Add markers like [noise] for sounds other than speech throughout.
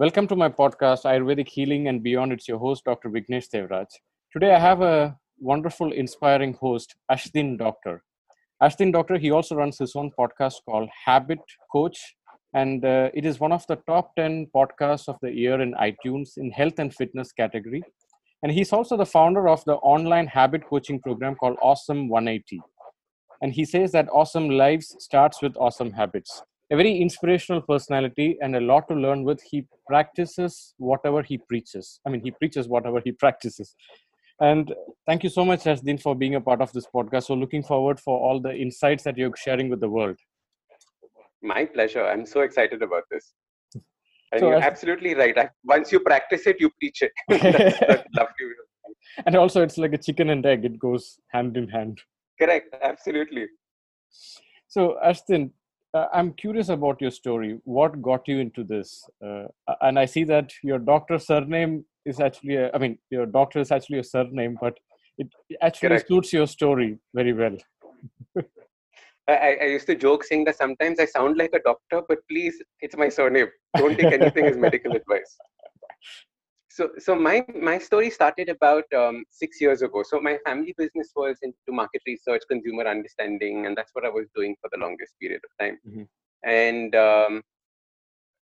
Welcome to my podcast, Ayurvedic Healing and Beyond. It's your host, Dr. Vignesh Devraj. Today, I have a wonderful, inspiring host, Ashdin Doctor. Ashdin Doctor, he also runs his own podcast called Habit Coach, and uh, it is one of the top 10 podcasts of the year in iTunes in health and fitness category. And he's also the founder of the online habit coaching program called Awesome 180. And he says that awesome lives starts with awesome habits a very inspirational personality and a lot to learn with. He practices whatever he preaches. I mean, he preaches whatever he [laughs] practices. And thank you so much, Ashdin, for being a part of this podcast. So, looking forward for all the insights that you're sharing with the world. My pleasure. I'm so excited about this. And so you're absolutely right. Once you practice it, you preach it. [laughs] that's, that's [laughs] lovely. And also, it's like a chicken and egg, it goes hand in hand. Correct. Absolutely. So, Ashdin, uh, I'm curious about your story. What got you into this? Uh, and I see that your doctor surname is actually, a, I mean, your doctor is actually a surname, but it actually Correct. suits your story very well. I, I, used to joke saying that sometimes I sound like a doctor, but please, it's my surname. Don't take anything as medical [laughs] advice. So, so my my story started about um, six years ago. So my family business was into market research, consumer understanding, and that's what I was doing for the longest period of time. Mm-hmm. And um,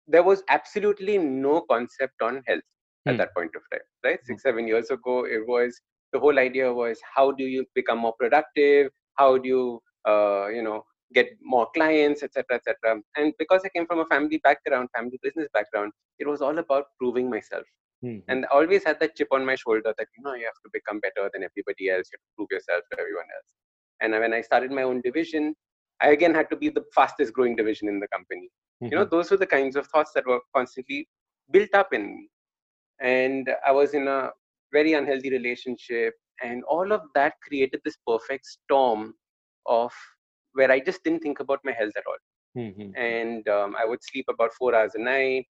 there was absolutely no concept on health mm. at that point of time. Right, mm. six seven years ago, it was the whole idea was how do you become more productive? How do you uh, you know get more clients, etc., etc. And because I came from a family background, family business background, it was all about proving myself Mm-hmm. And always had that chip on my shoulder that, you know, you have to become better than everybody else. You have to prove yourself to everyone else. And when I started my own division, I again had to be the fastest growing division in the company. Mm-hmm. You know, mm-hmm. those were the kinds of thoughts that were constantly built up in me. And I was in a very unhealthy relationship. And all of that created this perfect storm of where I just didn't think about my health at all. Mm-hmm. And um, I would sleep about four hours a night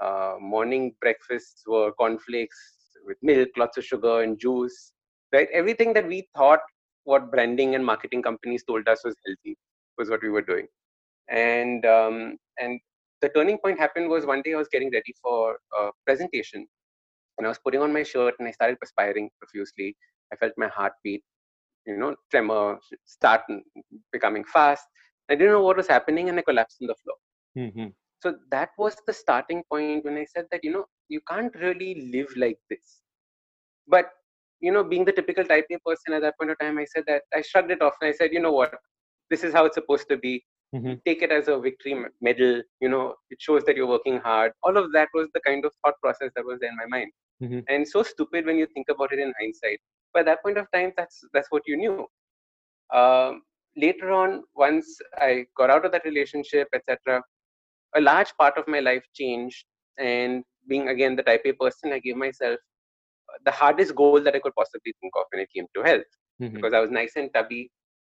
uh, morning breakfasts were cornflakes with milk, lots of sugar and juice, right? Everything that we thought what branding and marketing companies told us was healthy was what we were doing. And um, and the turning point happened was one day I was getting ready for a presentation, and I was putting on my shirt and I started perspiring profusely. I felt my heartbeat, you know, tremor, start becoming fast. I didn't know what was happening, and I collapsed on the floor. Mm-hmm so that was the starting point when i said that you know you can't really live like this. But you know being the typical type a person at that point of time i said that i shrugged it off and i said you know what? This is how it's supposed to be. Mm-hmm. take it as a victory medal. You know it shows that you're working hard. All of that was the kind of thought process that was in my mind. Mm-hmm. and so stupid when you think about it in hindsight. But at that point of time that's that's what you knew. Um, later on once i got out of that relationship etc a large part of my life changed and being again the type a person i gave myself uh, the hardest goal that i could possibly think of when it came to health mm-hmm. because i was nice and tubby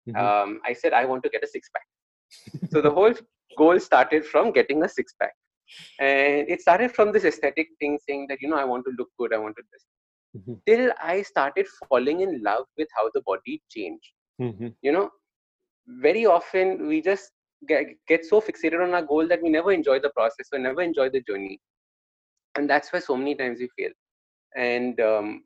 mm-hmm. um, i said i want to get a six pack so the whole goal started from getting a six pack and it started from this aesthetic thing saying that you know i want to look good i want to this mm-hmm. till i started falling in love with how the body changed mm-hmm. you know very often we just get, get so fixated on our goal that we never enjoy the process or never enjoy the journey. And that's why so many times we fail. And um,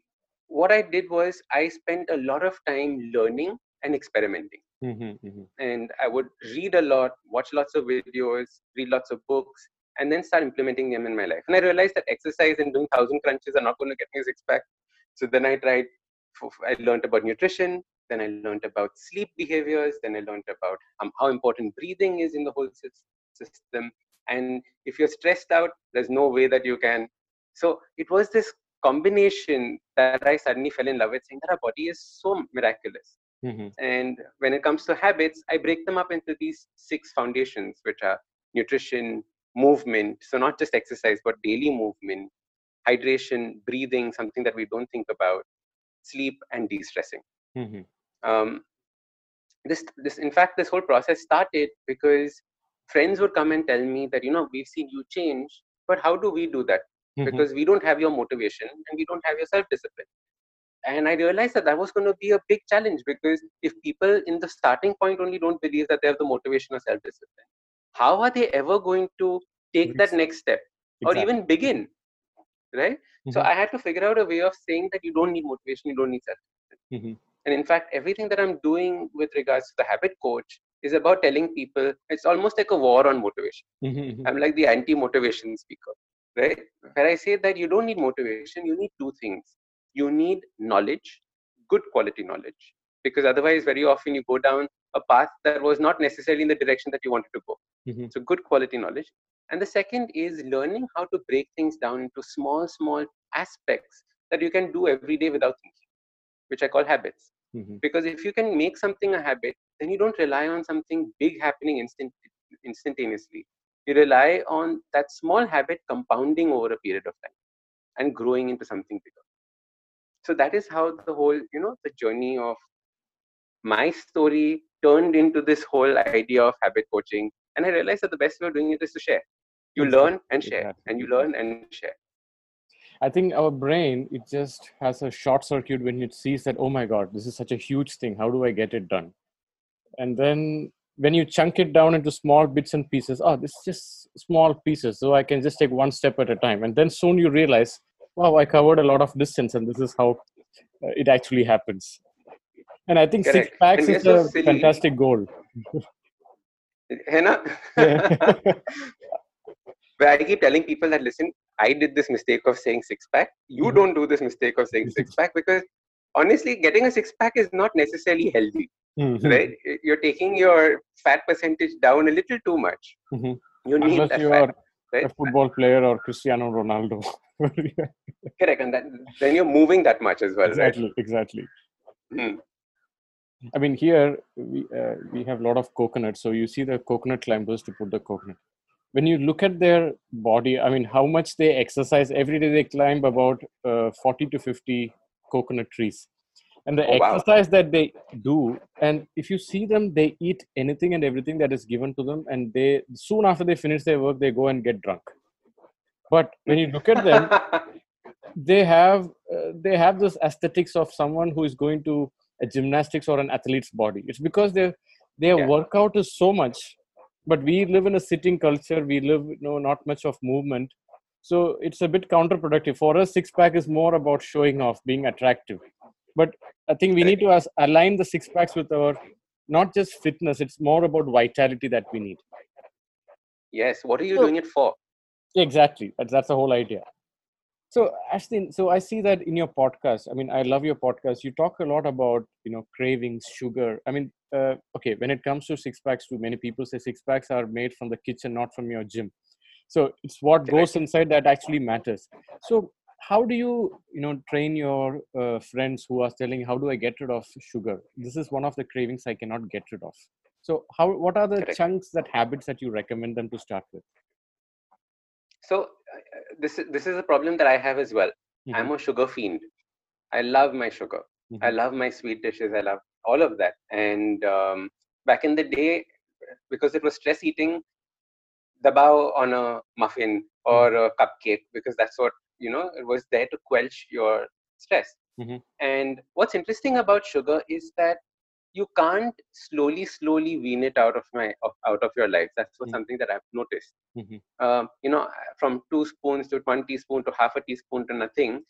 what i did was i spent a lot of time learning and experimenting. Mm-hmm, mm-hmm. and i would read a lot watch lots of videos read lots of books and then start implementing them in my life. And i realized that exercise and doing thousand crunches are not going to get me a six pack so then i tried i learned about nutrition then I learned about sleep behaviors. Then I learned about um, how important breathing is in the whole system. And if you're stressed out, there's no way that you can. So it was this combination that I suddenly fell in love with, saying that our body is so miraculous. Mm-hmm. And when it comes to habits, I break them up into these six foundations, which are nutrition, movement. So not just exercise, but daily movement, hydration, breathing, something that we don't think about, sleep, and de stressing. Mm-hmm um, this this in fact this whole process started because friends would come and tell me that you know we've seen you change but how do we do that mm-hmm. because we don't have your motivation and we don't have your self discipline and i realized that that was going to be a big challenge because if people in the starting point only don't believe that they have the motivation or self discipline how are they ever going to take that next step or even begin right mm-hmm. so i had to figure out a way of saying that you don't need motivation you don't need self mm-hmm. And in fact everything that i'm doing with regards to the habit coach is about telling people it's almost like a war on motivation mm-hmm. mm-hmm. i'm like the anti-motivation speaker right where i say that you don't need motivation you need two things you need knowledge good quality knowledge because otherwise very often you go down a path that was not necessarily in the direction that you wanted to go mm-hmm. so good quality knowledge and the second is learning how to break things down into small small aspects that you can do every day without thinking which i call habits. Mm-hmm. because if you can make something a habit then you don't rely on something big happening instant instantaneously. You rely on that small habit compounding over a period of time and growing into something bigger. So that is how the whole you know the journey of my story turned into this whole idea of habit coaching. And i realized that the best way of doing it is to share. You learn and share. And you learn and share i think our brain it just has a short circuit when it sees that oh my god this is such a huge thing how do i get it done and then when you chunk it down into small bits and pieces oh this is just small pieces so i can just take one step at a time and then soon you realize wow i covered a lot of distance and this is how uh, it actually happens and I think Correct. six packs is a silly. fantastic goal. [laughs] [laughs] [laughs] Where I keep telling people that listen, I did this mistake of saying six pack. You mm-hmm. don't do this mistake of saying six pack because honestly, getting a six pack is not necessarily healthy. Mm-hmm. Right? You're taking your fat percentage down a little too much. Mm-hmm. You need Unless that you fat, are right? a football player or Cristiano Ronaldo. [laughs] Correct, and that, then you're moving that much as well. Exactly, right? exactly. Mm. I mean, here we uh, we have a lot of coconut. So you see the coconut climbers to put the coconut. When you look at their body, I mean, how much they exercise every day, they climb about uh, 40 to 50 coconut trees. And the oh, exercise wow. that they do, and if you see them, they eat anything and everything that is given to them, and they soon after they finish their work, they go and get drunk. But when you look at them, [laughs] they have uh, they have this aesthetics of someone who is going to a gymnastics or an athlete's body it's because their their yeah. workout is so much but we live in a sitting culture. We live you know not much of movement. So it's a bit counterproductive. For us six pack is more about showing off being attractive. But i think we need to as, align the six packs with our not just fitness it's more about vitality that we need. Yes what are you so, doing it for? Exactly. That's, that's the whole idea. So Ashdin, so I see that in your podcast. I mean, I love your podcast. You talk a lot about you know cravings, sugar. I mean, uh, okay, when it comes to six packs, too many people say six packs are made from the kitchen, not from your gym. So it's what goes inside that actually matters. So how do you you know train your uh, friends who are telling how do I get rid of sugar? This is one of the cravings I cannot get rid of. So how what are the Correct. chunks that habits that you recommend them to start with? So this is this is a problem that I have as well. Mm-hmm. I'm a sugar fiend. I love my sugar. Mm-hmm. I love my sweet dishes. I love all of that. And um, back in the day, because it was stress eating, dabao on a muffin or mm-hmm. a cupcake because that's what you know it was there to quench your stress. Mm-hmm. And what's interesting about sugar is that you can't slowly slowly wean it out of my of, out of your life that's mm-hmm. something that i've noticed mm-hmm. uh, you know from two spoons to one teaspoon to half a teaspoon to nothing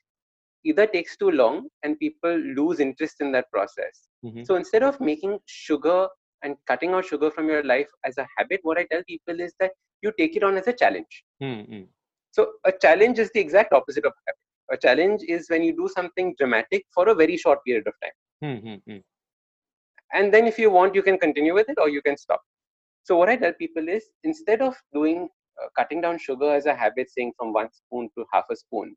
either takes too long and people lose interest in that process. Mm-hmm. so instead of making sugar and cutting out sugar from your life as a habit what i tell people is that you take it on as a challenge. Mm-hmm. so a challenge is the exact opposite of a habit. A challenge is when you do something dramatic for a very short period of time. Mm-hmm. And then if you want you can continue with it or you can stop. So what i tell people is instead of doing uh, cutting down sugar as a habit saying from one spoon to half a spoon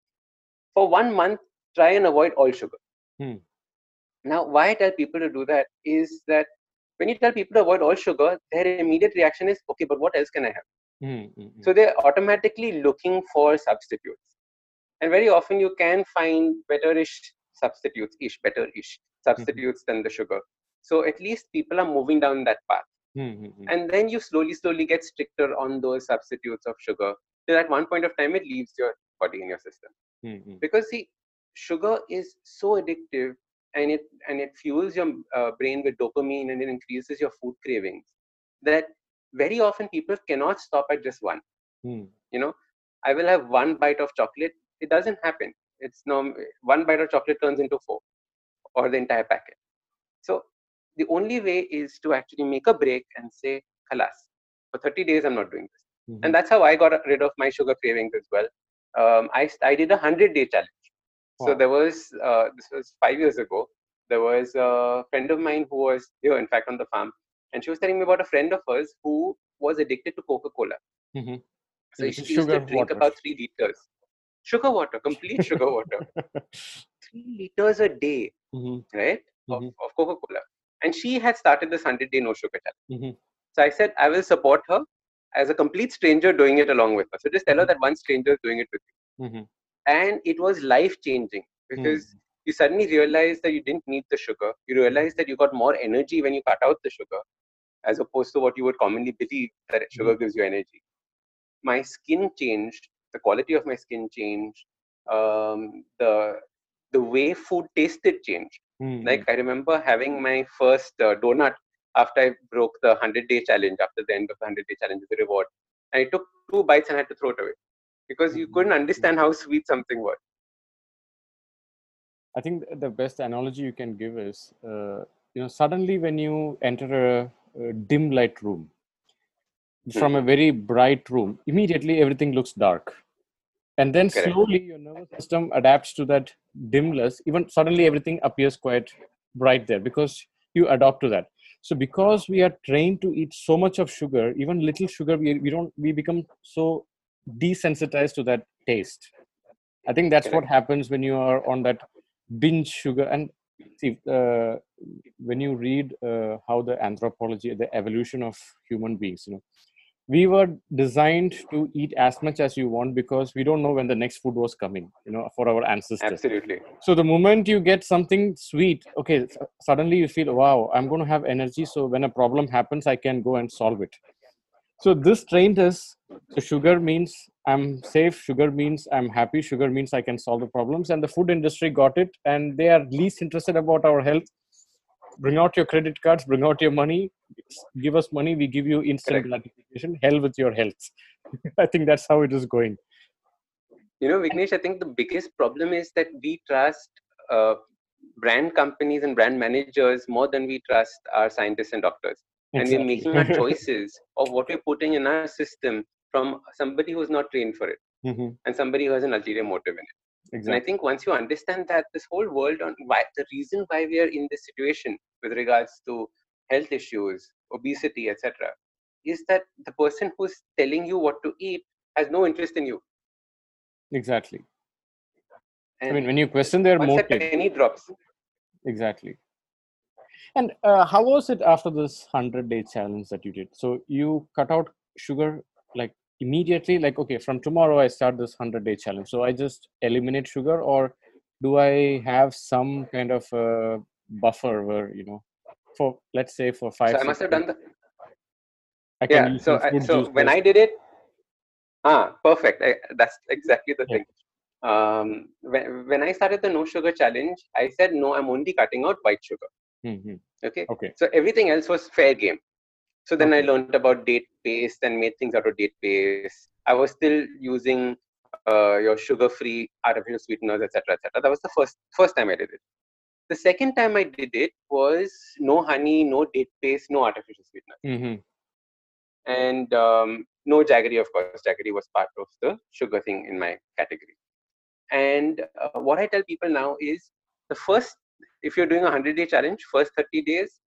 for one month try and avoid all sugar hmm. now why i tell people to do that is that when you tell people to avoid all sugar their immediate reaction is okay but what else can i have hmm, hmm, hmm. so they're automatically looking for substitutes and very often you can find better-ish substitutes ish better-ish substitutes than the sugar so at least people are moving down that path. Mm-hmm. And then you slowly, slowly get stricter on those substitutes of sugar. Till at one point of time, it leaves your body in your system. Mm-hmm. Because see, sugar is so addictive and it and it fuels your uh, brain with dopamine and it increases your food cravings that very often people cannot stop at just one mm. you know I will have one bite of chocolate. It doesn't happen. It's no one bite of chocolate turns into four or the entire packet. So the only way is to actually make a break and say, Halas, for 30 days, I'm not doing this. Mm-hmm. And that's how I got rid of my sugar cravings as well. Um, I, I did a 100 day challenge. Wow. So there was, uh, this was five years ago, there was a friend of mine who was here, in fact, on the farm. And she was telling me about a friend of hers who was addicted to Coca Cola. Mm-hmm. So she used to drink water. about three liters. Sugar water, complete sugar water. [laughs] three liters a day, mm-hmm. right? Mm-hmm. Of, of Coca Cola. And she had started this 100 day no sugar challenge. Mm-hmm. So I said, I will support her as a complete stranger doing it along with her. So just tell her mm-hmm. that one stranger is doing it with you. And it was life changing because mm-hmm. you suddenly realize that you didn't need the sugar. You realize that you got more energy when you cut out the sugar, as opposed to what you would commonly believe that sugar mm-hmm. gives you energy. My skin changed, the quality of my skin changed, um, the the way food tasted changed. Mm-hmm. Like I remember having my first uh, donut after I broke the 100 day challenge, after the end of the 100 day challenge, the reward. And I took two bites and I had to throw it away because you couldn't understand how sweet something was. I think the best analogy you can give is, uh, you know, suddenly when you enter a, a dim light room, from a hmm. very bright room, immediately everything looks dark. And then Correct. slowly your nervous system adapts to that dimness. Even suddenly everything appears quite bright there because you adopt to that so because we are trained to eat so much of sugar even little sugar we, we don't we become so desensitized to that taste. I think that's what happens when you are on that binge sugar. And see uh, when you read uh, how the anthropology the evolution of human beings you know we were designed to eat as much as you want because we don't know when the next food was coming you know for our ancestors. Absolutely. So the moment you get something sweet okay suddenly you feel wow i'm going to have energy. So when a problem happens i can go and solve it so this trained us so sugar means i'm safe sugar means i'm happy sugar means i can solve the problems and the food industry got it and they are least interested about our health. Bring out your credit cards bring out your money give us money we give you instant Correct. gratification hell with your health. [laughs] I think that's how it is going. You know vignesh i think the biggest problem is that we trust uh, brand companies and brand managers more than we trust our scientists and doctors exactly. and we're making our [laughs] choices of what we're putting in our system from somebody who's not trained for it mm-hmm. and somebody who has an ulterior motive in it Exactly. And I think once you understand that this whole world on why the reason why we are in this situation with regards to health issues, obesity, etc., is that the person who's telling you what to eat has no interest in you. Exactly. And I mean, when you question their motive, any drops. Exactly. And uh, how was it after this hundred day challenge that you did? So you cut out sugar like immediately like okay from tomorrow i start this 100 day challenge. So i just eliminate sugar or do i have some kind of a buffer where you know for let's say for five so i must have done that yeah so I, so when i did it ah perfect. I, that's exactly the yeah. thing. Um when, when i started the no sugar challenge i said no i'm only cutting out white sugar mm-hmm. okay okay so everything else was fair game so then okay. I learned about date paste and made things out of date paste. I was still using uh, your sugar-free artificial sweeteners, etc., etc. That was the first first time I did it. The second time I did it was no honey, no date paste, no artificial sweeteners, mm-hmm. and um, no jaggery. Of course, jaggery was part of the sugar thing in my category. And uh, what I tell people now is the first, if you're doing a 100 day challenge, first 30 days,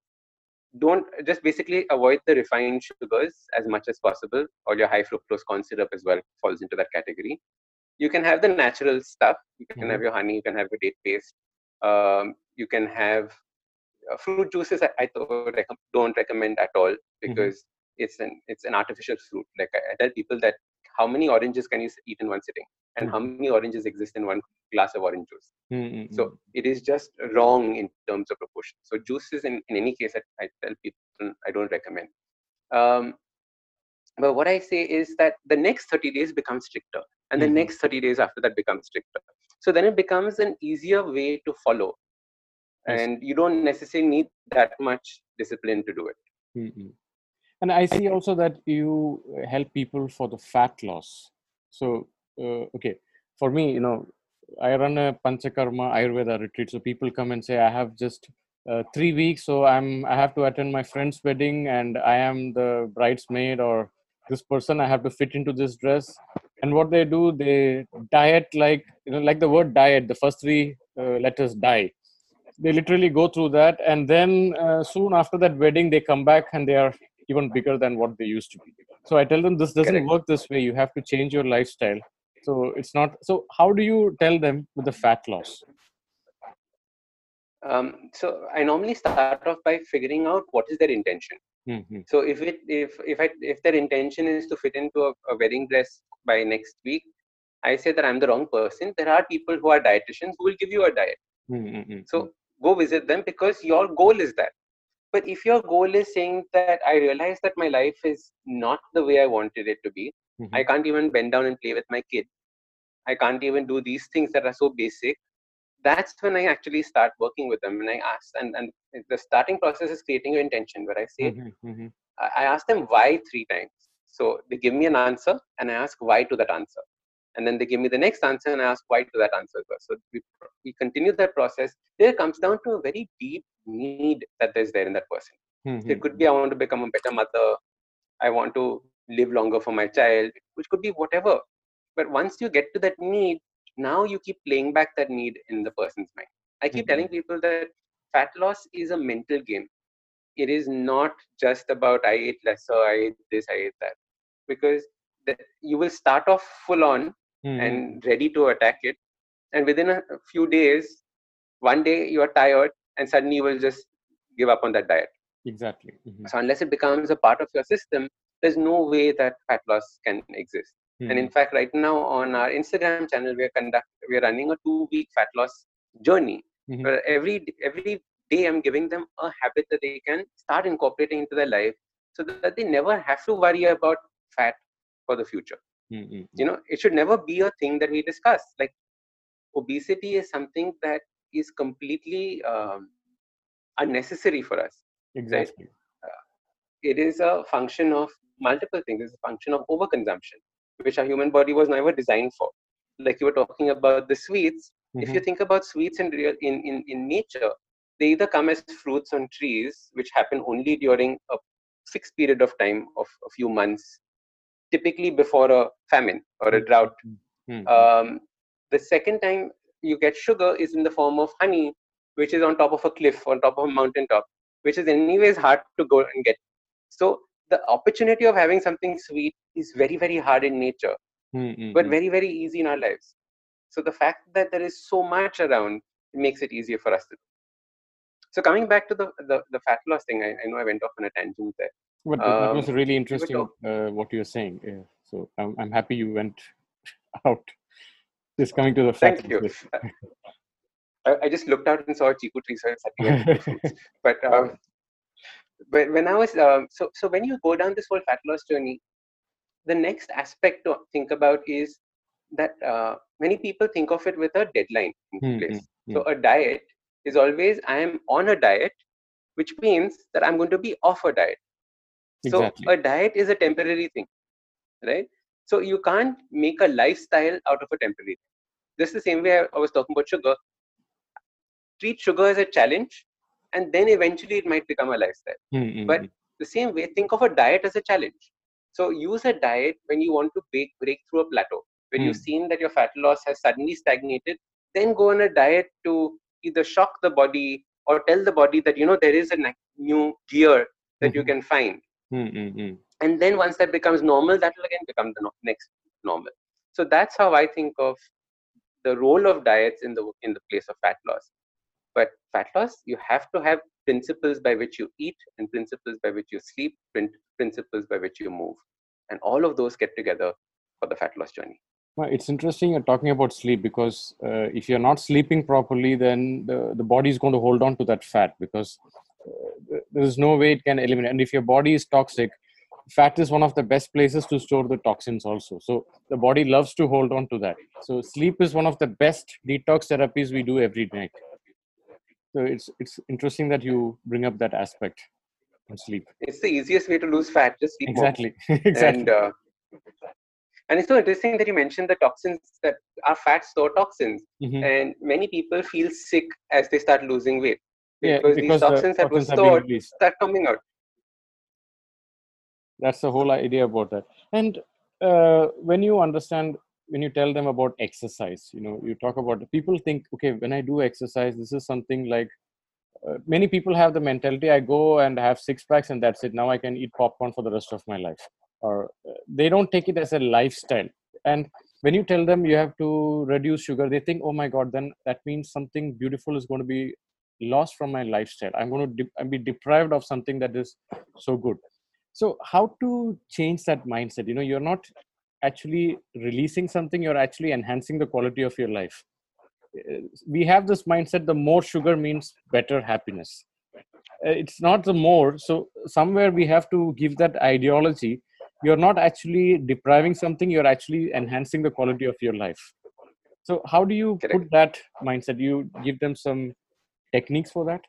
don't just basically avoid the refined sugars as much as possible or your high fructose corn syrup as well falls into that category you can have the natural stuff you can mm-hmm. have your honey you can have your date paste um, you can have uh, fruit juices i, I don't recommend at all mm-hmm. because mm-hmm. it's an it's an artificial fruit like I, I, tell people that how many oranges can you eat in one sitting and mm-hmm. how many oranges exist in one glass of orange juice. Mm-hmm. So it is just wrong in terms of proportion. So juices, in, in any case, I, I tell people I don't recommend. Um, but what I say is that the next 30 days becomes stricter, and mm-hmm. the next 30 days after that becomes stricter. So then it becomes an easier way to follow, yes. and you don't necessarily need that much discipline to do it. Mm-hmm. And I see also that you help people for the fat loss. So okay. For me you know i run a panchakarma ayurveda retreat. So people come and say i have just uh, three weeks so i'm i have to attend my friend's wedding and i am the bridesmaid or this person. I have to fit into this dress. And what they do they diet like you know like the word diet the first three uh, letters die. They literally go through that and then uh, soon after that wedding they come back and they are even bigger than what they used to be. So i tell them this doesn't Correct. work this way. You have to change your lifestyle so it's not so how do you tell them with the fat loss Um, so I normally start off by figuring out what is their intention. Mhm. So if it if if I if their intention is to fit into a, a wedding dress by next week, I say that I'm the wrong person. There are people who are dietitians who will give you a diet. Mhm. So go visit them because your goal is that. But if your goal is saying that I realize that my life is not the way I wanted it to be, Mhm. I can't even bend down and play with my kid. I can't even do these things that are so basic. That's when I actually start working with them and I ask, and, and the starting process is creating your intention where I say, Mhm. Mhm. I I ask them why three times. So they give me an answer and I ask why to that answer. And then they give me the next answer and I ask why to that answer. as well. So we, we continue that process. There it comes down to a very deep need that is there in that person. Mhm. It could be I want to become a better mother. I want to live longer for my child, which could be whatever. But once you get to that need, now you keep playing back that need in the person's mind. I keep Mhm. telling people that fat loss is a mental game. It is not just about I ate lesser, I ate this, I ate that. Because the, you will start off full on Mhm. and ready to attack it. And within a few days, one day you are tired and suddenly you will just give up on that diet. exactly Mhm. So unless it becomes a part of your system, there's no way that fat loss can exist. And in fact, right now on our Instagram channel, we are conduct we are running a two-week fat loss journey. Mhm. Where every every day I'm giving them a habit that they can start incorporating into their life, so that they never have to worry about fat for the future. Mhm. You know, it should never be a thing that we discuss. Like obesity is something that is completely um, unnecessary for us. exactly it is a function of multiple things. It's a function of overconsumption, which our human body was never designed for. Like you were talking about the sweets. If you Mhm. think about sweets in real in, in, in nature, they either come as fruits on trees, which happen only during a fixed period of time of a few months, typically before a famine or a drought. Mhm. Um, the second time you get sugar is in the form of honey, which is on top of a cliff, on top of a mountaintop, which is anyways hard to go and get. So the opportunity of having something sweet is very, very hard in nature, Mhm. but very, very easy in our lives. So the fact that there is so much around it makes it easier for us to do. So coming back to the the, the fat loss thing, I, I know I went off on a tangent there. But Um, was really interesting uh, what you're saying. Yeah. So I'm, I'm happy you went [laughs] out. Just coming to the fact. Thank you. I, I just looked out and saw a chiku tree, so I suddenly went to the fruits. But um, but when I was um, so so when you go down this whole fat loss journey, the next aspect to think about is that uh, many people think of it with a deadline in Mm, place. mm, So a diet is always I am on a diet, which means that I'm going to be off a diet. Exactly. So a diet is a temporary thing, right? So you can't make a lifestyle out of a temporary thing. This is the same way I was talking about sugar. Treat sugar as a challenge, and then eventually it might become a lifestyle. Mm, mm, But mm. the same way, think of a diet as a challenge. So use a diet when you want to break break through a plateau. When you've Hmm. seen that your fat loss has suddenly stagnated, then go on a diet to either shock the body or tell the body that you know there is a new gear that you Mhm. can find. Mm, mm, mm. And then once that becomes normal, that will again become the next normal. So that's how I think of the role of diets in the in the place of fat loss. But fat loss, you have to have principles by which you eat and principles by which you sleep, prin- principles by which you move, and all of those get together for the fat loss journey. It's interesting you're talking about sleep because uh, if you're not sleeping properly, then the, the body is going to hold on to that fat because uh, there is no way it can eliminate. And if your body is toxic, fat is one of the best places to store the toxins also. So the body loves to hold on to that. So sleep is one of the best detox therapies we do every night. So it's it's interesting that you bring up that aspect on sleep. It's the easiest way to lose fat. Just sleep more. Exactly. [laughs] exactly. And uh, and it's so interesting that you mentioned the toxins that are fats store toxins, Mhm. and many people feel sick as they start losing weight Yeah, because, because these the toxins that were stored start coming out. that's the whole idea about that and uh, when you understand when you tell them about exercise you know you talk about people think okay when i do exercise this is something like uh, many people have the mentality i go and have six packs and that's it. Now i can eat popcorn for the rest of my life. Or uh, they don't take it as a lifestyle. And when you tell them you have to reduce sugar they think oh my god then that means something beautiful is going to be lost from my lifestyle. I'm going to de- be deprived of something that is so good. So how to change that mindset? You know you're not actually releasing something you're actually enhancing the quality of your life. Uh, we have this mindset the more sugar means better happiness. Uh, it's not the more so somewhere we have to give that ideology. You're not actually depriving something you're actually enhancing the quality of your life. So how do you Correct. put that mindset? You give them some techniques for that?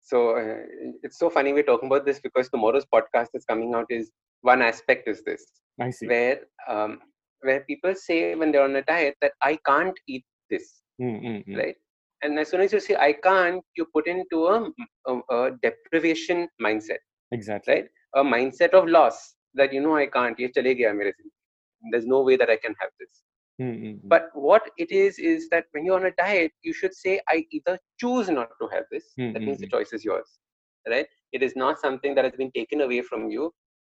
So uh, it's so funny we're talking about this because tomorrow's podcast is coming out. Is one aspect is this I see. where um, where people say when they're on a diet that i can't eat this mm-hmm. right and as soon as you say i can't you put into a, a, a, deprivation mindset exactly right a mindset of loss that you know i can't there's no way that i can have this mm-hmm. but what it is is that when you're on a diet you should say i either choose not to have this mm-hmm. that means the choice is yours right it is not something that has been taken away from you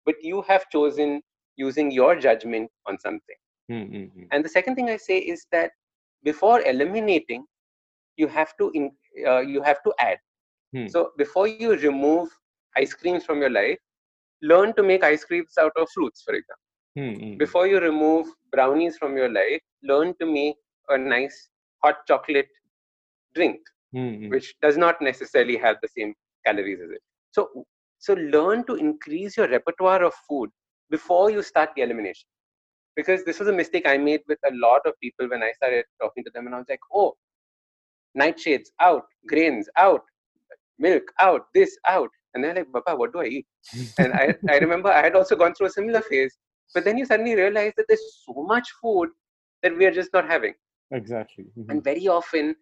but you have chosen using your judgment on something. Mm, mm, mm. And the second thing I say is that before eliminating, you have to in, uh, you have to add. Hmm. So before you remove ice creams from your life, learn to make ice creams out of fruits, for example Mm, mm, mm. before you remove brownies from your life, learn to make a nice hot chocolate drink, Mm, mm. which does not necessarily have the same calories as it. So, so learn to increase your repertoire of food before you start the elimination. Because this was a mistake I made with a lot of people when I started talking to them, and I was like, oh, nightshades out, grains out, milk out, this out. And they're like, Papa, what do I eat? And I, I [laughs] remember I had also gone through a similar phase. But then you suddenly realize that there's so much food that we are just not having. exactly Mhm. And very often,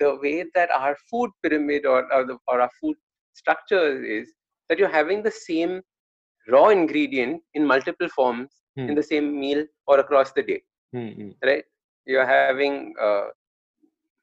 the way that our food pyramid or, or, the, or our food structure is that you're having the same raw ingredient in multiple forms Hmm. in the same meal or across the day, Mm, mm. right? You're having, uh,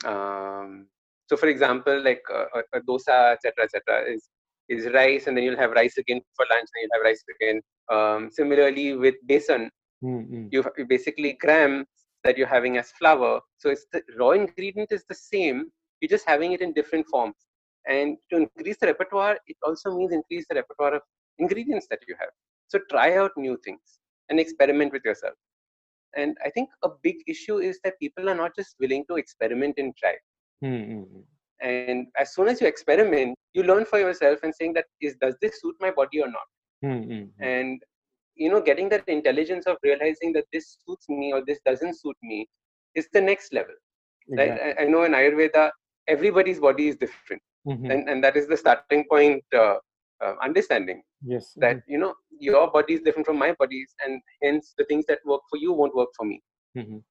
um, so for example, like uh, a, a dosa, etc., etc., is is rice, and then you'll have rice again for lunch, then you'll have rice again. Um, similarly, with besan, Mm, mm. you you basically gram that you're having as flour. So it's the raw ingredient is the same. You're just having it in different forms. And to increase the repertoire, it also means increase the repertoire of ingredients that you have. So try out new things and experiment with yourself. And I think a big issue is that people are not just willing to experiment and try. Mm, mm, mm. And as soon as you experiment, you learn for yourself and saying that is does this suit my body or not? Mm, mm, mm. and you know getting that intelligence of realizing that this suits me or this doesn't suit me is the next level right Exactly. I, I know in ayurveda everybody's body is different Mhm. and, and that is the starting point uh, uh, understanding yes that you know your body is different from my body's and hence the things that work for you won't work for me Mhm.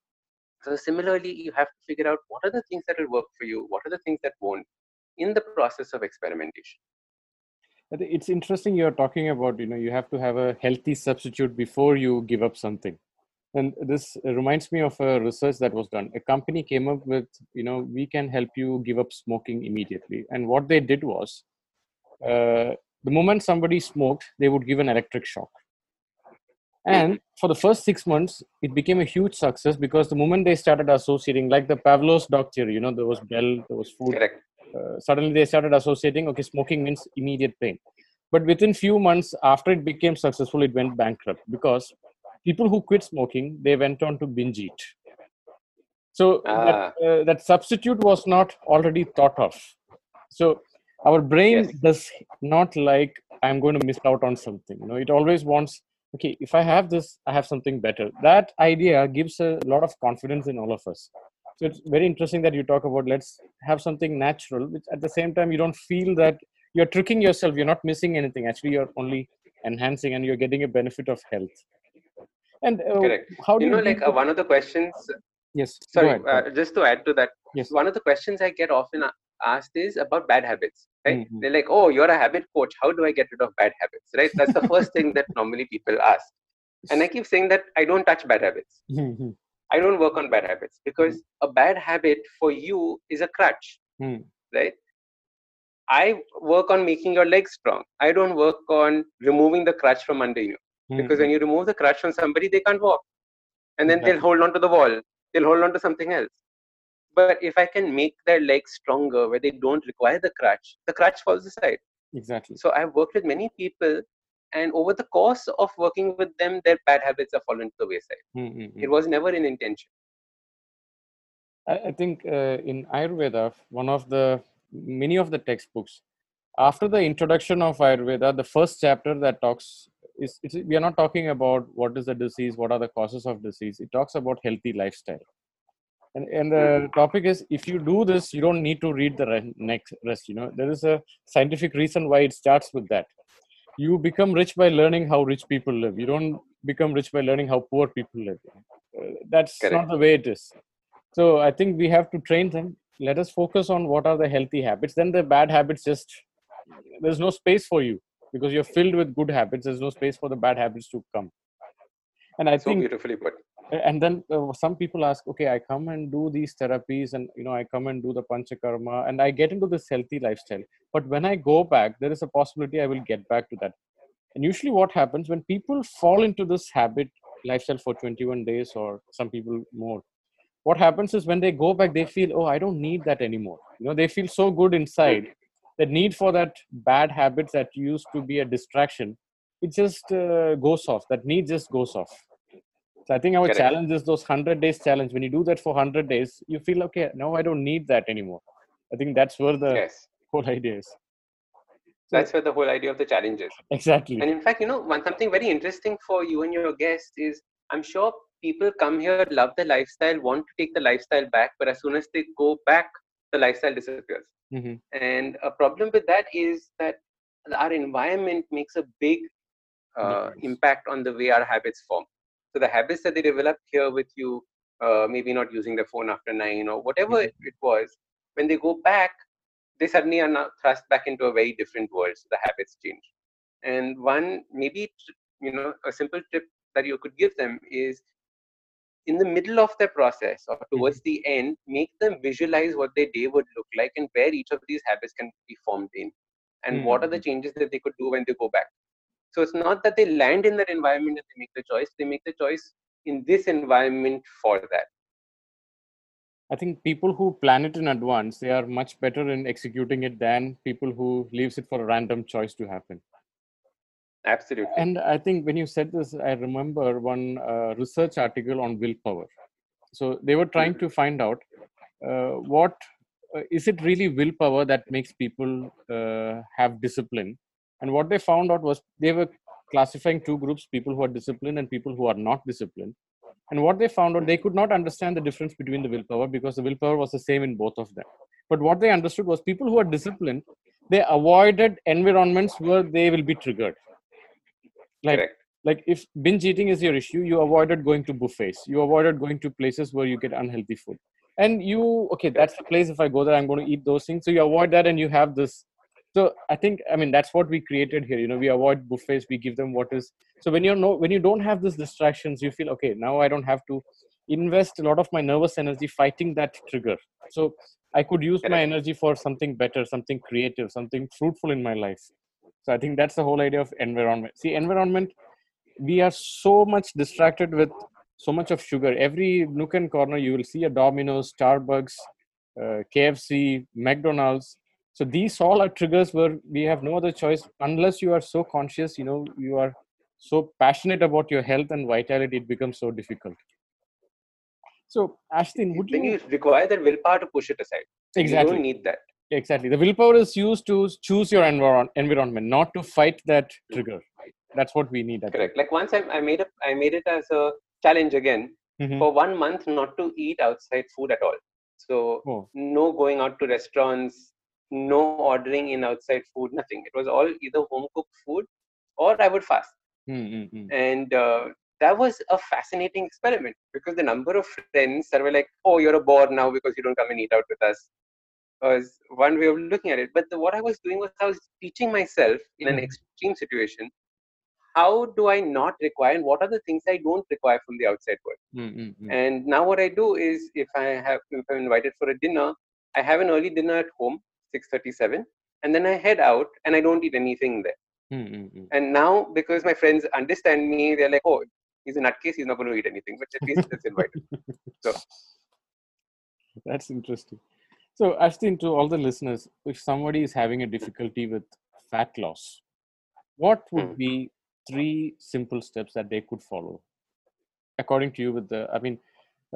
so similarly you have to figure out what are the things that will work for you what are the things that won't in the process of experimentation it's interesting you're talking about you know you have to have a healthy substitute before you give up something and this reminds me of a research that was done. A company came up with you know we can help you give up smoking immediately. And what they did was uh, the moment somebody smoked they would give an electric shock. And for the first six months it became a huge success because the moment they started associating like the pavlov's dog theory you know there was bell there was food. Correct. Uh, suddenly they started associating okay smoking means immediate pain. But within few months after it became successful it went bankrupt because people who quit smoking they went on to binge eat. So Ah. that, uh, that substitute was not already thought of. So our brain Yes. does not like i'm going to miss out on something. You know it always wants okay if i have this i have something better. That idea gives a lot of confidence in all of us. So it's very interesting that you talk about let's have something natural which at the same time you don't feel that you're tricking yourself. You're not missing anything. Actually you're only enhancing and you're getting a benefit of health And uh, Correct. how do You you, know, like uh, one of the questions. yes, Sorry, uh, just to add to that, yes, one of the questions I get often asked is about bad habits. Right? Mhm. They're like, "Oh, you're a habit coach. How do I get rid of bad habits?" Right? That's the first thing that normally people ask. And I keep saying that I don't touch bad habits. Mhm. I don't work on bad habits because a bad habit for you is a crutch, Hmm. right? I work on making your legs strong. I don't work on removing the crutch from under you because Mhm. when you remove the crutch from somebody, they can't walk, and then Exactly. they'll hold on to the wall. They'll hold on to something else. But if I can make their legs stronger where they don't require the crutch, the crutch falls aside. exactly. So I've worked with many people, and over the course of working with them, their bad habits have fallen to the wayside. Mhm. It was never an intention. I, I think uh, in Ayurveda, one of the many of the textbooks, after the introduction of Ayurveda, the first chapter that talks is it's, we are not talking about what is the disease, what are the causes of disease. It talks about healthy lifestyle, and and the topic is if you do this, you don't need to read the re- next rest. You know there is a scientific reason why it starts with that. You become rich by learning how rich people live. You don't become rich by learning how poor people live. Uh, that's not the way it is. So I think we have to train them. Let us focus on what are the healthy habits. Then the bad habits just there's no space for you because you're filled with good habits. There's no space for the bad habits to come. And I So think, beautifully put. and then uh, some people ask, okay, I come and do these therapies, and you know, I come and do the panchakarma, and I get into this healthy lifestyle. But when I go back, there is a possibility I will get back to that. And usually, what happens when people fall into this habit lifestyle for 21 days, or some people more, what happens is when they go back they feel oh i don't need that anymore you know they feel so good inside the need for that bad habits that used to be a distraction it just uh, goes off that need just goes off so i think our Correct. challenge is those 100 days challenge when you do that for 100 days you feel okay now i don't need that anymore i think that's where the Yes. whole idea is That's where the whole idea of the challenge is. exactly And in fact, you know, one something very interesting for you and your guests is I'm sure people come here, love the lifestyle, want to take the lifestyle back, but as soon as they go back, the lifestyle disappears. Hmm And a problem with that is that our environment makes a big uh, impact on the way our habits form. So the habits that they develop here with you, uh, maybe not using the phone after nine or whatever Mhm. it, it was, when they go back, they suddenly are now thrust back into a very different world. So the habits change. And one maybe you know a simple tip that you could give them is in the middle of their process or towards mm-hmm. the end, make them visualize what their day would look like and where each of these habits can be formed in, and what are the mm-hmm. changes that they could do when they go back. So it's not that they land in that environment and they make the choice; they make the choice in this environment for that. I think people who plan it in advance, they are much better in executing it than people who leaves it for a random choice to happen. Absolutely. And I think when you said this, I remember one uh, research article on willpower. So they were trying to find out uh, what uh, is it really willpower that makes people uh, have discipline. And what they found out was they were classifying two groups: people who are disciplined and people who are not disciplined. And what they found out, they could not understand the difference between the willpower because the willpower was the same in both of them. But what they understood was people who are disciplined, they avoided environments where they will be triggered. Like Correct. like if binge eating is your issue you avoided going to buffets. You avoided going to places where you get unhealthy food. And you okay that's the place if i go there i'm going to eat those things. So you avoid that and you have this. So i think i mean that's what we created here you know we avoid buffets we give them what is. So when you're no when you don't have these distractions you feel okay now i don't have to invest a lot of my nervous energy fighting that trigger. So i could use my energy for something better something creative something fruitful in my life so i think that's the whole idea of environment see environment we are so much distracted with so much of sugar every nook and corner you will see a domino's starbucks uh, kfc mcdonald's so these all are triggers where we have no other choice unless you are so conscious you know you are so passionate about your health and vitality it becomes so difficult so ashdin would you you require that willpower to push it aside. You exactly don't need that. Exactly the willpower is used to choose your environ- environment not to fight that trigger that's what we need Correct. Like once I, I made a I made it as a challenge again Mhm. for one month not to eat outside food at all. So Oh. no going out to restaurants, no ordering in outside food, nothing. It was all either home cooked food or I would fast. Mm, mm, mm. And uh, that was a fascinating experiment because the number of friends that were like, "Oh, you're a bore now because you don't come and eat out with us," was one way of looking at it. But the, what I was doing was I was teaching myself in an Mhm. extreme situation how do I not require and what are the things I don't require from the outside world. Mm, mm, mm. And now what I do is if I have if I'm invited for a dinner, I have an early dinner at home, 6:37, and then I head out and I don't eat anything there. Mm, mm, mm. And now because my friends understand me, they're like, oh, he's a nutcase, he's not going to eat anything, but at least it's invited. So [laughs] That's interesting. So, Ashdin, to all the listeners, if somebody is having a difficulty with fat loss, what would Hmm. be three simple steps that they could follow? According to you, with the, I mean,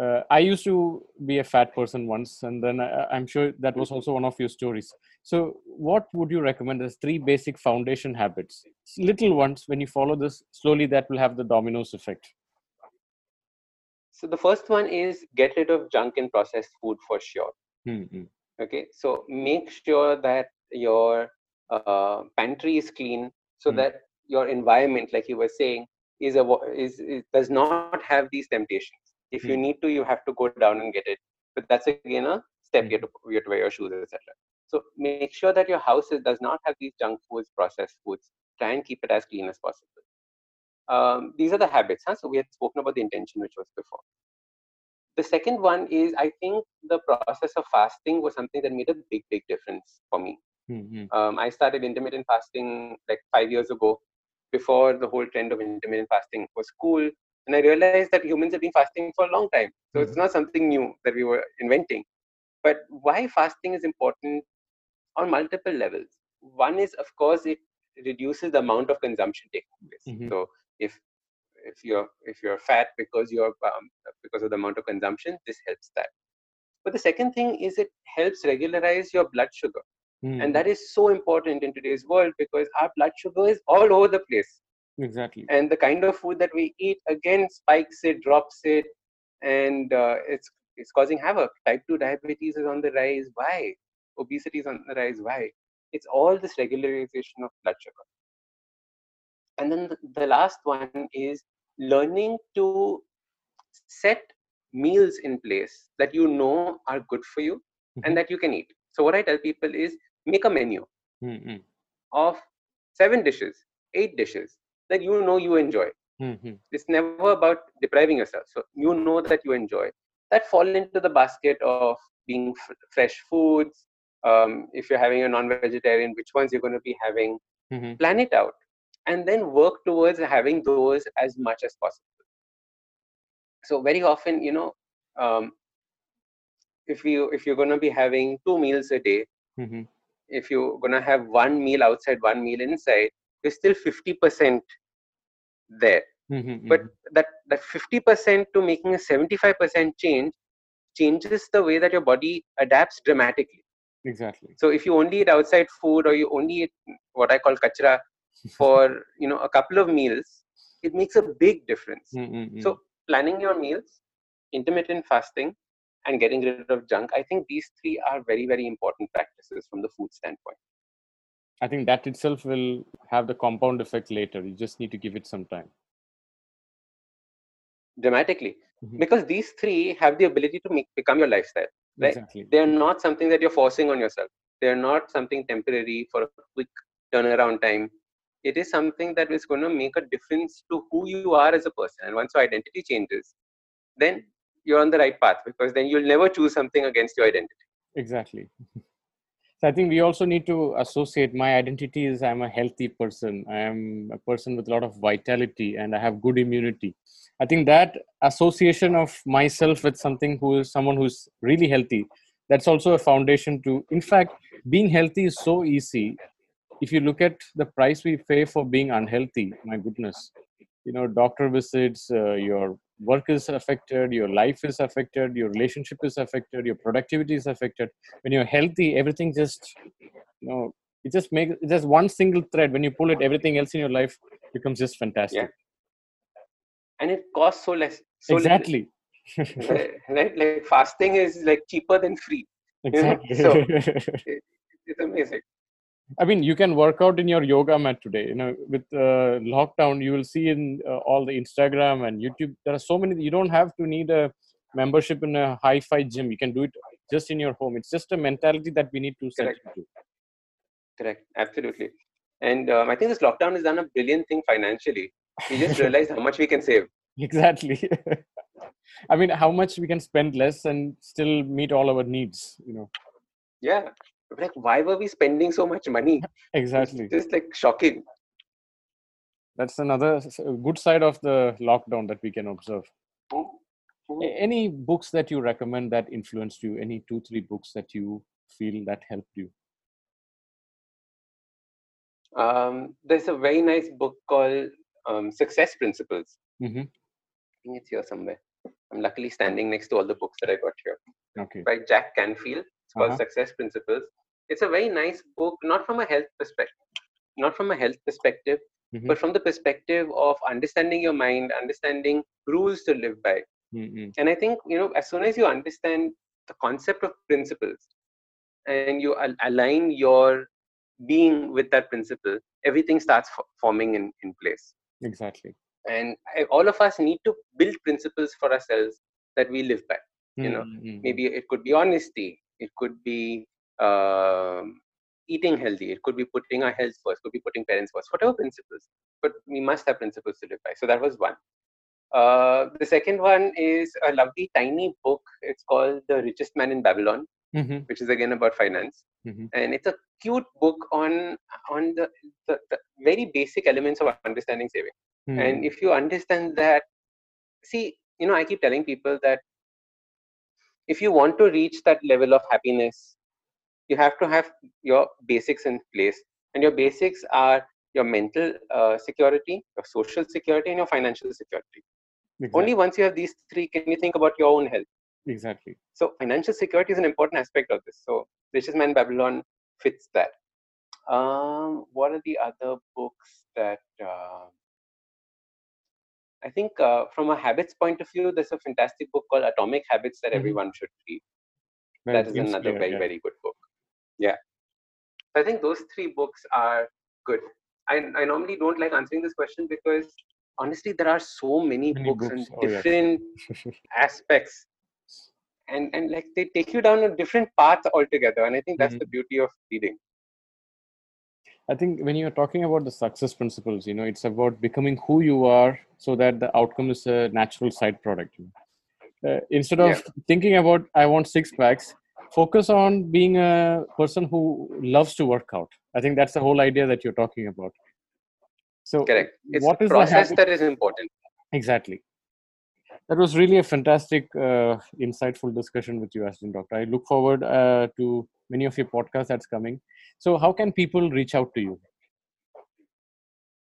uh, I used to be a fat person once, and then I, I'm sure that was also one of your stories. So, what would you recommend as three basic foundation habits? Little ones, when you follow this, slowly that will have the dominoes effect. so the first one is get rid of junk and processed food for sure. Mm, mm, okay so make sure that your uh, pantry is clean so Hmm. that your environment like you were saying is a is, is does not have these temptations. If you Hmm. need to you have to go down and get it. But that's again a step you have to, you have to wear your shoes etc so make sure that your house is, does not have these junk foods processed foods. Try and keep it as clean as possible. Um, these are the habits huh? so we had spoken about the intention which was before the second one is I think the process of fasting was something that made a big, big difference for me. mm, mm, Um, I started intermittent fasting like five years ago, before the whole trend of intermittent fasting was cool. And I realized that humans have been fasting for a long time. So it's Mhm. not something new that we were inventing. But why fasting is important on multiple levels. One is, of course, it reduces the amount of consumption taking place. Mhm. So if if you're if you're fat because you're um, because of the amount of consumption, this helps that. But the second thing is it helps regularize your blood sugar, mm, and that is so important in today's world because our blood sugar is all over the place, exactly. and the kind of food that we eat again spikes it, drops it, and uh, it's it's causing havoc. Type two diabetes is on the rise. Why? Obesity is on the rise. Why? It's all this regularization of blood sugar. And then the, the last one is learning to set meals in place that you know are good for you Mhm. and that you can eat. So what I tell people is make a menu Mm, mm, of seven dishes, eight dishes that you know you enjoy. mm, mm. It's never about depriving yourself. So you know that you enjoy that fall into the basket of being f- fresh foods. Um, if you're having a non-vegetarian, which ones you're going to be having, Mhm. plan it out, and then work towards having those as much as possible. So very often, you know, um, if you if you're going to be having two meals a day, Mhm. if you're going to have one meal outside, one meal inside, you're still 50% there. Mhm, But mhm. that that 50% to making a 75% change changes the way that your body adapts dramatically. exactly. So if you only eat outside food or you only eat what I call kachra for you know a couple of meals, it makes a big difference. Mm, mm, mm. So planning your meals, intermittent fasting, and getting rid of junk, I think these three are very, very important practices from the food standpoint. I think that itself will have the compound effect later. You just need to give it some time. Dramatically. Mhm. Because these three have the ability to make become your lifestyle. Right. Exactly. They're not something that you're forcing on yourself. They're not something temporary for a quick turnaround time. It is something that is going to make a difference to who you are as a person. And once your identity changes, then you're on the right path because then you'll never choose something against your identity. Exactly. [laughs] So I think we also need to associate my identity is I'm a healthy person. I am a person with a lot of vitality and I have good immunity. I think that association of myself with something who is someone who's really healthy, that's also a foundation to in fact being healthy is so easy. If you look at the price we pay for being unhealthy, my goodness, you know, doctor visits, uh, your work is affected, your life is affected, your relationship is affected, your productivity is affected when you're healthy everything just you know it just makes just one single thread when you pull it everything else in your life becomes just fantastic Yeah. And it costs so less. So little, exactly [laughs] right? right? Like fasting is like cheaper than free. know, [laughs] exactly so- [laughs] It's amazing. I mean, you can work out in your yoga mat today. You know, with uh, lockdown, you will see in uh, all the Instagram and YouTube. There are so many. You don't have to need a membership in a hi-fi gym. You can do it just in your home. It's just a mentality that we need to set Correct. into. Correct. Absolutely. And um, I think this lockdown has done a brilliant thing financially. We just [laughs] realized how much we can save. Exactly. [laughs] I mean, how much we can spend less and still meet all our needs. You know. Yeah. Like, why were we spending so much money? [laughs] It's Exactly. just like shocking. That's another good side of the lockdown that we can observe. Any books that you recommend that influenced you? Any two, three books that you feel that helped you? Um, there's a very nice book called um, Success Principles. hmm I think it's here somewhere. I'm luckily standing next to all the books that I got here. Okay. by Jack Canfield. Called Uh-huh. Success Principles. It's a very nice book, not from a health perspective, not from a health perspective, Mhm. but from the perspective of understanding your mind, understanding rules to live by. Mm-mm. And I think you know, as soon as you understand the concept of principles, and you al- align your being with that principle, everything starts f- forming in, in place. Exactly. And I, all of us need to build principles for ourselves that we live by. You know, Mm-mm. maybe it could be honesty it could be um, eating healthy it could be putting our health first could be putting parents first whatever principles but we must have principles to live by so that was one uh, the second one is a lovely tiny book it's called the richest man in babylon Mhm. which is again about finance Mhm. and it's a cute book on on the, the, the very basic elements of understanding saving Mm. and if you understand that see you know i keep telling people that if you want to reach that level of happiness you have to have your basics in place. And your basics are your mental uh, security your social security and your financial security. Exactly. only once you have these three can you think about your own health? Exactly. so financial security is an important aspect of this. So richest man babylon fits that. Um, what are the other books that uh, I think uh, from a habits point of view, there's a fantastic book called Atomic Habits that Mhm. everyone should read. That is another Clear, very, yeah. very good book. Yeah. I think those three books are good. I, I normally don't like answering this question because honestly, there are so many, Many books, books, and oh, yes. different [laughs] aspects. And, and like they take you down a different path altogether. And I think that's Mhm. the beauty of reading. I think when you're talking about the success principles, you know, it's about becoming who you are so that the outcome is a natural side product. Uh, instead of Yeah. thinking about, I want six packs, focus on being a person who loves to work out. I think that's the whole idea that you're talking about. So, Correct. It's what the is the process that is important. Exactly. That was really a fantastic, uh, insightful discussion with you, Ashdin Doctor. I look forward uh, to many of your podcasts that's coming. So, how can people reach out to you?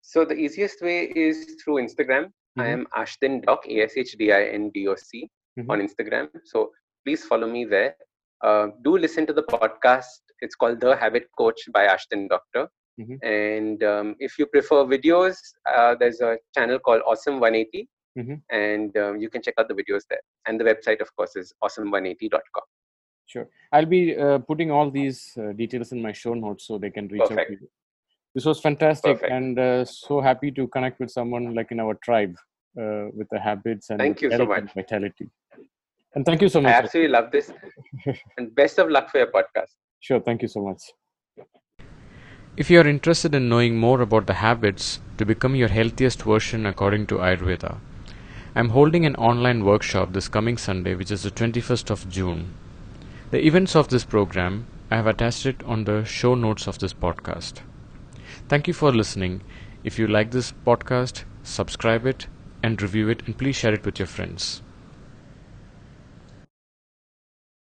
So the easiest way is through Instagram. I Mhm. am ashdin Doc, A S H D I N D O C Mhm. on Instagram. So please follow me there. Uh, do listen to the podcast. It's called The Habit Coach by Ashdin Doctor. Mhm. And um, if you prefer videos, uh, there's a channel called Awesome 180, Mhm. and um, you can check out the videos there. And the website, of course, is awesome180.com. Sure. I'll be uh, putting all these uh, details in my show notes so they can reach out Perfect. to you. This was fantastic Perfect. and uh, so happy to connect with someone like in our tribe uh, with the habits and Thank you so much. and vitality. And thank you so much. I much. absolutely love this. and best of luck for your podcast. Sure. Thank you so much. If you are interested in knowing more about the habits to become your healthiest version according to Ayurveda, I'm holding an online workshop this coming Sunday, which is the 21st of June. The events of this program, I have attached it on the show notes of this podcast. Thank you for listening. If you like this podcast, subscribe it and review it, and please share it with your friends.